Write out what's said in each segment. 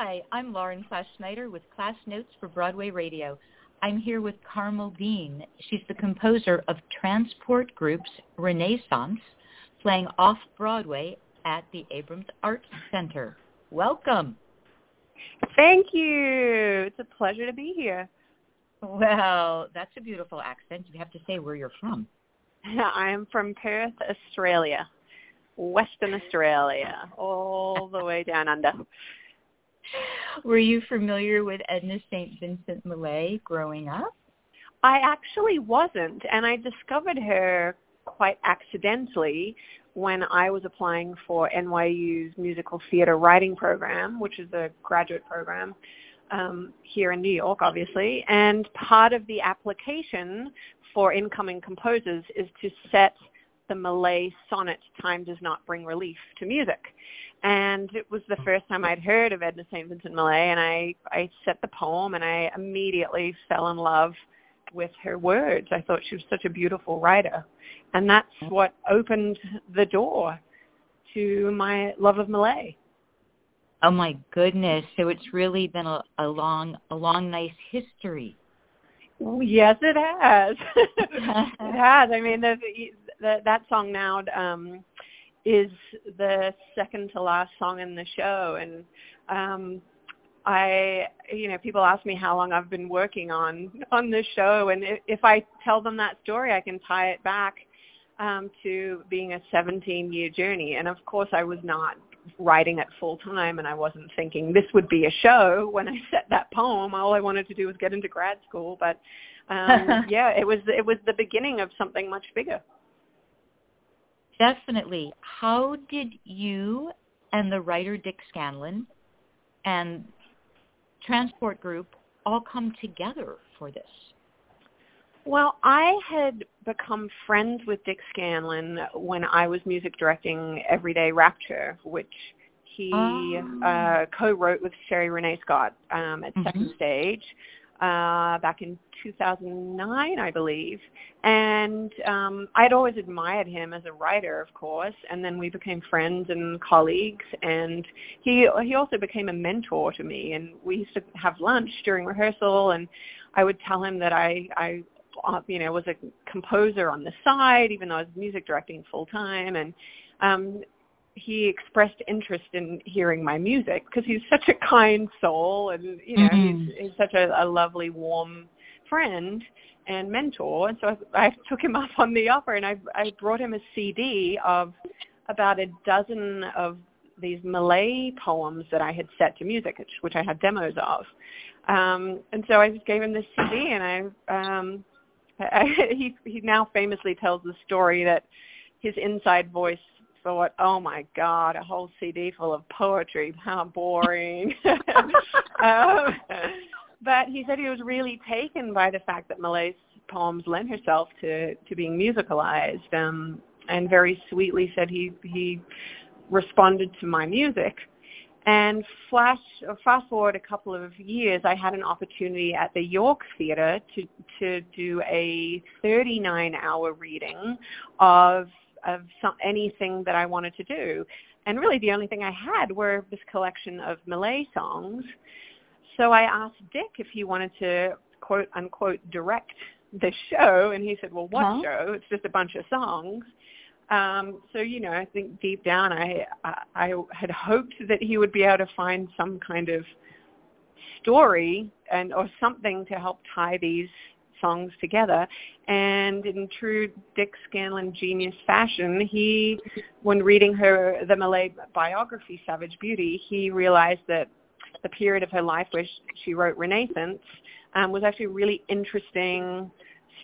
Hi, I'm Lauren Class Schneider with Class Notes for Broadway Radio. I'm here with Carmel Dean. She's the composer of Transport Group's Renascence, playing off-Broadway at the Abrons Arts Center. Welcome. Thank you. It's a pleasure to be here. Well, that's a beautiful accent. You have to say where you're from. I am from Perth, Australia, Western Australia, all the way down under. Were you familiar with Edna St. Vincent Millay growing up? I actually wasn't, and I discovered her quite accidentally when I was applying for NYU's musical theater writing program, which is a graduate program um, here in New York, obviously. And part of the application for incoming composers is to set the Millay sonnet, Time Does Not Bring Relief, to music. And it was the first time I'd heard of Edna St. Vincent Millay, and I, I set the poem, and I immediately fell in love with her words. I thought she was such a beautiful writer. And that's what opened the door to my love of Millay. Oh my goodness! So it's really been a, a long, a long, nice history. Yes, it has. it has. I mean, the, the, that song now um, is the second to last song in the show, and um, I, you know, people ask me how long I've been working on on this show, and if I tell them that story, I can tie it back um, to being a 17-year journey. And of course, I was not writing it full time, and I wasn't thinking this would be a show when I set that poem. All I wanted to do was get into grad school, but um, yeah, it was it was the beginning of something much bigger. Definitely. How did you and the writer Dick Scanlon and Transport Group all come together for this? Well, I had become friends with Dick Scanlon when I was music directing Everyday Rapture, which he oh. uh, co-wrote with Sherie Rene Scott um, at mm-hmm. Second Stage uh, back in 2009, I believe. And um, I'd always admired him as a writer, of course, and then we became friends and colleagues. And he he also became a mentor to me. And we used to have lunch during rehearsal, and I would tell him that I I uh, you know was a composer on the side, even though I was music directing full time. And um, he expressed interest in hearing my music because he's such a kind soul and you know mm-hmm. he's, he's such a, a lovely warm friend and mentor and so I, I took him up on the offer and I, I brought him a cd of about a dozen of these Millay poems that I had set to music which, which I had demos of um, and so I just gave him this cd and I um, I, he he now famously tells the story that his inside voice thought, oh my God, a whole CD full of poetry, how boring. um, but he said he was really taken by the fact that Millay's poems lent herself to, to being musicalized um, and very sweetly said he, he responded to my music. And flash, fast forward a couple of years, I had an opportunity at the York Theatre to, to do a 39-hour reading of of some, anything that I wanted to do. And really the only thing I had were this collection of Millay songs. So I asked Dick if he wanted to quote unquote direct the show and he said, well, what huh? show? It's just a bunch of songs. Um, so you know, I think deep down, I, I I had hoped that he would be able to find some kind of story and or something to help tie these songs together. And in true Dick Scanlon genius fashion, he, when reading her the Millay biography, Savage Beauty, he realized that the period of her life where she wrote Renascence um, was actually a really interesting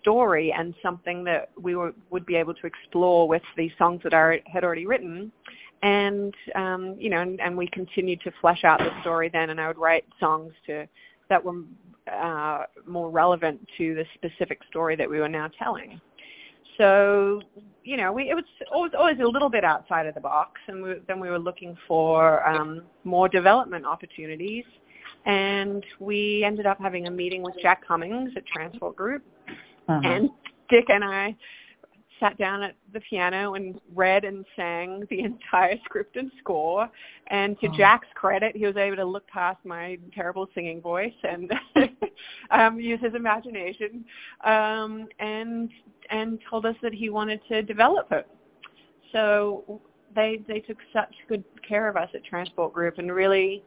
story and something that we were, would be able to explore with these songs that I had already written. And um, you know, and, and we continued to flesh out the story then, and I would write songs to that were uh, more relevant to the specific story that we were now telling. So, you know, we, it was always, always a little bit outside of the box, and we, then we were looking for um, more development opportunities. And we ended up having a meeting with Jack Cummings at Transport Group, uh-huh. and Dick and I sat down at the piano and read and sang the entire script and score. And to oh. Jack's credit, he was able to look past my terrible singing voice and um, use his imagination um, and and told us that he wanted to develop it. So they they took such good care of us at Transport Group and really,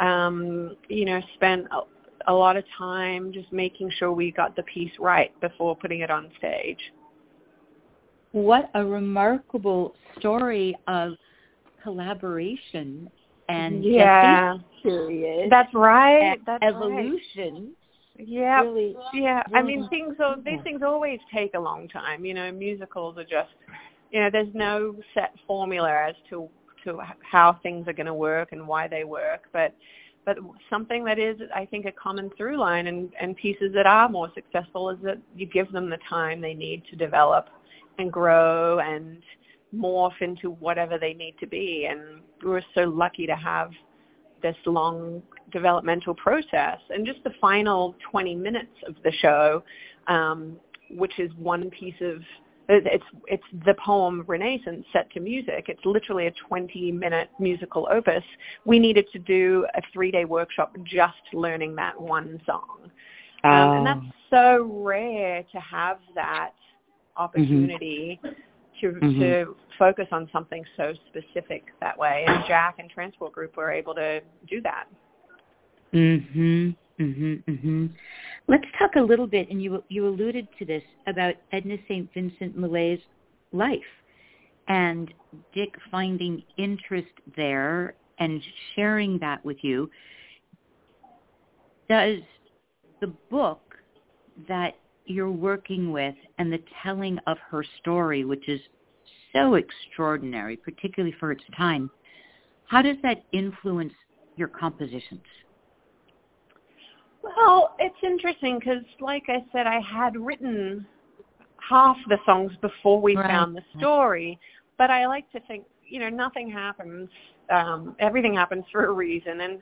um, you know, spent a, a lot of time just making sure we got the piece right before putting it on stage what a remarkable story of collaboration and yeah period. That's right. That's evolution. Right. Yeah, really, yeah. Really I mean, things. These things always take a long time. You know, musicals are just, you know, there's no set formula as to to how things are going to work and why they work, but but something that is, I think, a common through line and, and pieces that are more successful is that you give them the time they need to develop and grow and morph into whatever they need to be. And we're so lucky to have this long developmental process. And just the final 20 minutes of the show, um, which is one piece of it's it's the poem Renascence set to music. It's literally a 20 minute musical opus. We needed to do a three day workshop just learning that one song, um, and that's oh. so rare to have that opportunity mm-hmm. to mm-hmm. to focus on something so specific that way. And Jack and Transport Group were able to do that. Mhm. Mhm. Mhm. Let's talk a little bit, and you you alluded to this about Edna St. Vincent Millay's life, and Dick finding interest there and sharing that with you. Does the book that you're working with and the telling of her story, which is so extraordinary, particularly for its time, how does that influence your compositions? Well, it's interesting because, like I said, I had written half the songs before we right. found the story, but I like to think, you know, nothing happens. Um, everything happens for a reason, and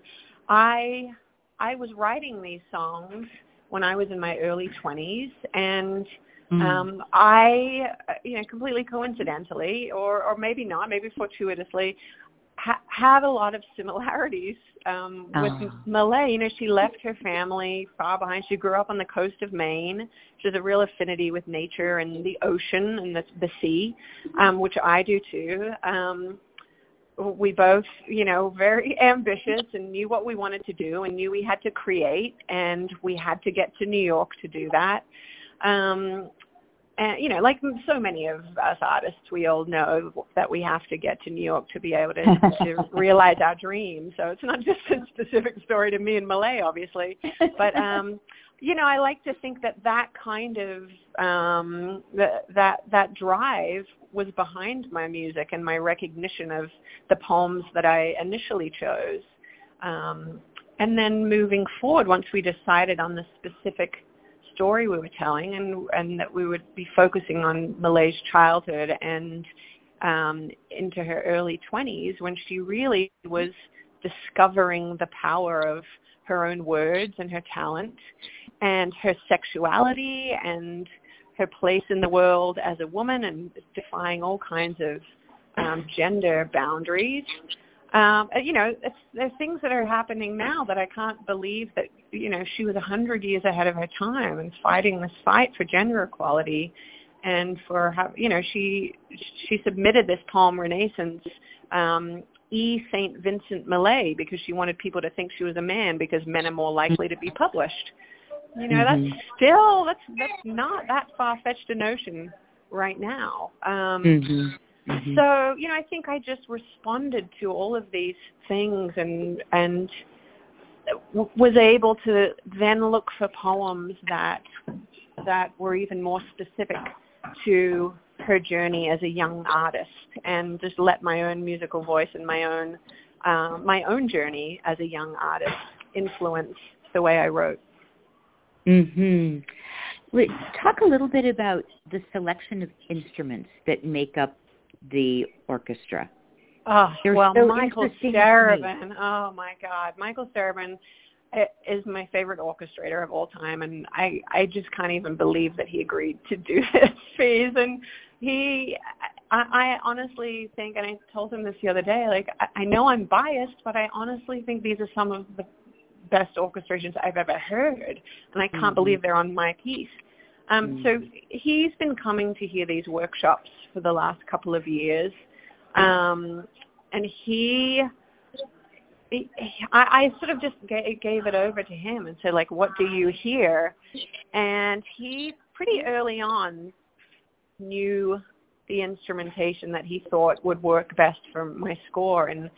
I I was writing these songs when I was in my early 20s, and mm. um, I, you know, completely coincidentally, or or maybe not, maybe fortuitously, ha- have a lot of similarities um, with oh. Millay. You know, she left her family far behind. She grew up on the coast of Maine. She has a real affinity with nature and the ocean and the, the sea, um, which I do too. Um, we both, you know, very ambitious and knew what we wanted to do and knew we had to create and we had to get to New York to do that. Um, and, you know, like so many of us artists, we all know that we have to get to New York to be able to, to realize our dreams. So it's not just a specific story to me and Millay, obviously, but um, you know, I like to think that that kind of um, that that that drive was behind my music and my recognition of the poems that I initially chose. Um, and then moving forward, once we decided on the specific story we were telling, and and that we would be focusing on Millay's childhood and um, into her early 20s, when she really was discovering the power of her own words and her talent and her sexuality and her place in the world as a woman and defying all kinds of um, gender boundaries. Um, you know, there's things that are happening now that I can't believe that, you know, she was a hundred years ahead of her time and fighting this fight for gender equality and for how, you know, she, she submitted this poem Renascence um, E. St. Vincent Millay because she wanted people to think she was a man because men are more likely to be published. You know, mm-hmm. that's still that's that's not that far fetched a notion right now. Um mm-hmm. Mm-hmm. So, you know, I think I just responded to all of these things and and was able to then look for poems that that were even more specific to her journey as a young artist and just let my own musical voice and my own uh, my own journey as a young artist influence the way I wrote. Mhm. Talk a little bit about the selection of instruments that make up the orchestra. Oh, They're well, so Michael Starobin. Oh my God, Michael Starobin is my favorite orchestrator of all time, and I I just can't even believe that he agreed to do this phase. And he, I, I honestly think, and I told him this the other day, like I, I know I'm biased, but I honestly think these are some of the best orchestrations I've ever heard, and I can't mm-hmm. believe they're on my piece. Um, mm-hmm. So he's been coming to hear these workshops for the last couple of years, um, and he I, I sort of just gave it over to him and said, like, what do you hear? And he pretty early on knew the instrumentation that he thought would work best for my score. And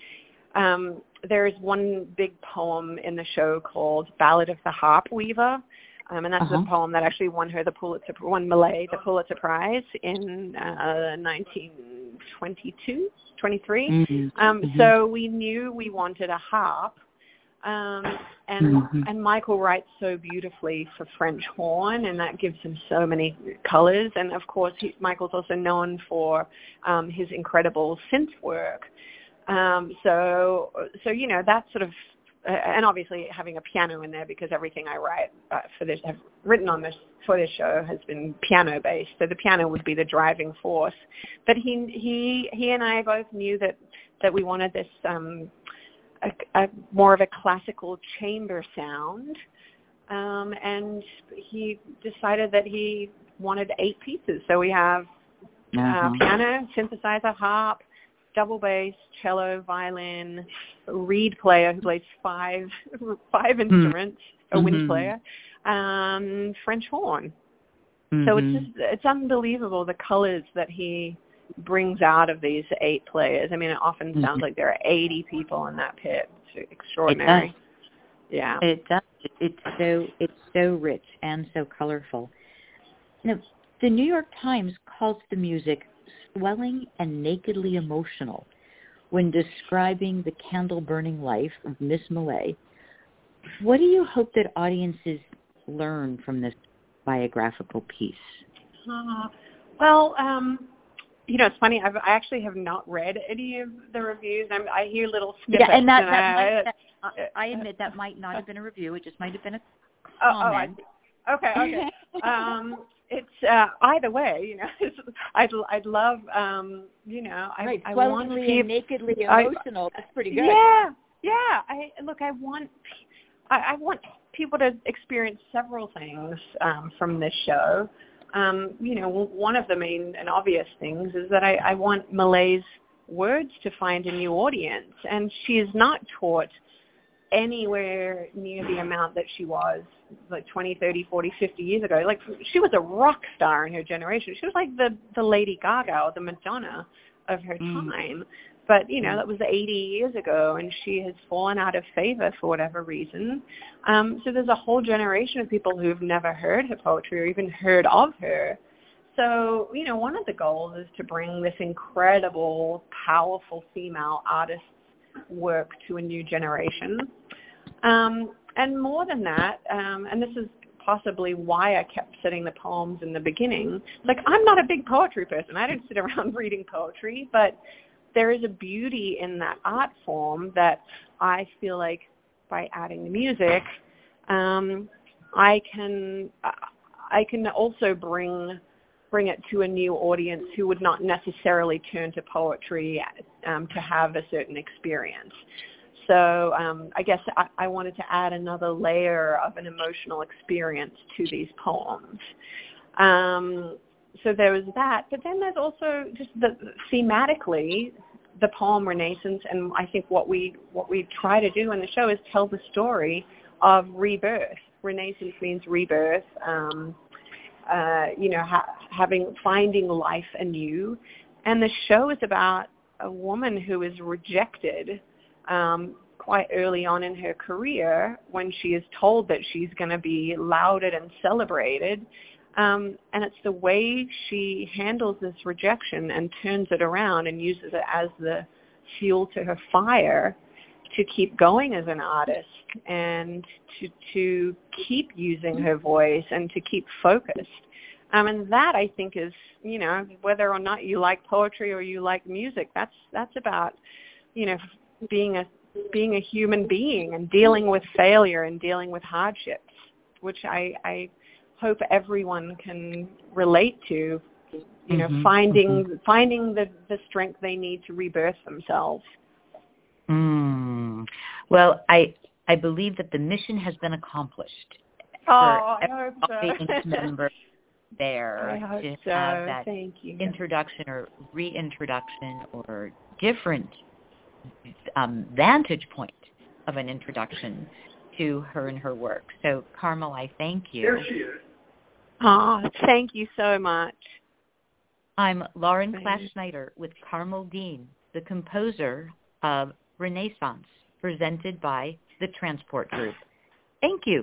um, there's one big poem in the show called Ballad of the Harp Weaver. Um, and that's uh-huh. the poem that actually won her the Pulitzer, won Millay the Pulitzer Prize in uh, 1922. 23. Mm-hmm. Um, mm-hmm. So we knew we wanted a harp. Um, and mm-hmm. and Michael writes so beautifully for French horn, and that gives him so many colors. And of course, he, Michael's also known for um, his incredible synth work. Um, so so you know that sort of uh, and obviously having a piano in there because everything I write uh, for this, have written on this for this show has been piano based. So the piano would be the driving force. But he he he and I both knew that that we wanted this um, a, a more of a classical chamber sound. Um, and he decided that he wanted eight pieces. So we have uh, uh-huh. piano, synthesizer, harp, double bass, cello, violin, reed player who plays five five hmm. instruments, mm-hmm. a wind mm-hmm. player, um, French horn. Mm-hmm. So it's mm-hmm. just it's unbelievable the colors that he brings out of these eight players. I mean, it often sounds mm-hmm. like there are 80 people in that pit. It's extraordinary. It yeah. It does. It's so it's so rich and so colorful. Now, the New York Times calls the music swelling and nakedly emotional when describing the candle-burning life of Miss Millay. What do you hope that audiences learn from this biographical piece? Uh, well, um, you know, it's funny. I've, I actually have not read any of the reviews. I'm, I hear little snippets. Yeah, and that, and that, I, might, that I admit that might not have been a review. It just might have been a comment. Oh, oh, okay, okay. um, it's uh, either way, you know. I'd I'd love, um, you know, I, right, I want people, and nakedly emotional. I, That's pretty good. Yeah, yeah. I look. I want, I, I want people to experience several things um, from this show. Um, you know, one of the main and obvious things is that I, I want Millay's words to find a new audience, and she is not taught anywhere near the amount that she was like 20, 30, 40, 50 years ago. Like she was a rock star in her generation. She was like the the Lady Gaga or the Madonna of her mm. time. But you know that was 80 years ago, and she has fallen out of favor for whatever reason. Um, so there's a whole generation of people who've never heard her poetry or even heard of her. So you know one of the goals is to bring this incredible, powerful female artist's work to a new generation. Um, and more than that, um, and this is possibly why I kept setting the poems in the beginning. Like I'm not a big poetry person. I don't sit around reading poetry, but there is a beauty in that art form that I feel like by adding the music, um, I can I can also bring bring it to a new audience who would not necessarily turn to poetry um, to have a certain experience. So um, I guess I, I wanted to add another layer of an emotional experience to these poems. Um, so there was that, but then there's also just the thematically the poem Renascence, and I think what we what we try to do in the show is tell the story of rebirth. Renascence means rebirth. Um, uh, you know, ha- having finding life anew, and the show is about a woman who is rejected um, quite early on in her career when she is told that she's going to be lauded and celebrated. Um, and it's the way she handles this rejection and turns it around and uses it as the fuel to her fire to keep going as an artist and to to keep using her voice and to keep focused. Um, and that I think is, you know, whether or not you like poetry or you like music, that's that's about, you know, being a being a human being and dealing with failure and dealing with hardships, which I, I hope everyone can relate to. You know, Mhm, finding mhm. finding the the strength they need to rebirth themselves. Mm. Well, I I believe that the mission has been accomplished Oh, I hope so. member there I hope to so. have that Thank you. introduction or reintroduction or different um, vantage point of an introduction to her and her work. So, Carmel, I thank you. There she is. Oh, thank you so much. I'm Lauren Klass-Schneider with Carmel Dean, the composer of Renascence, presented by the Transport Group. Thank you.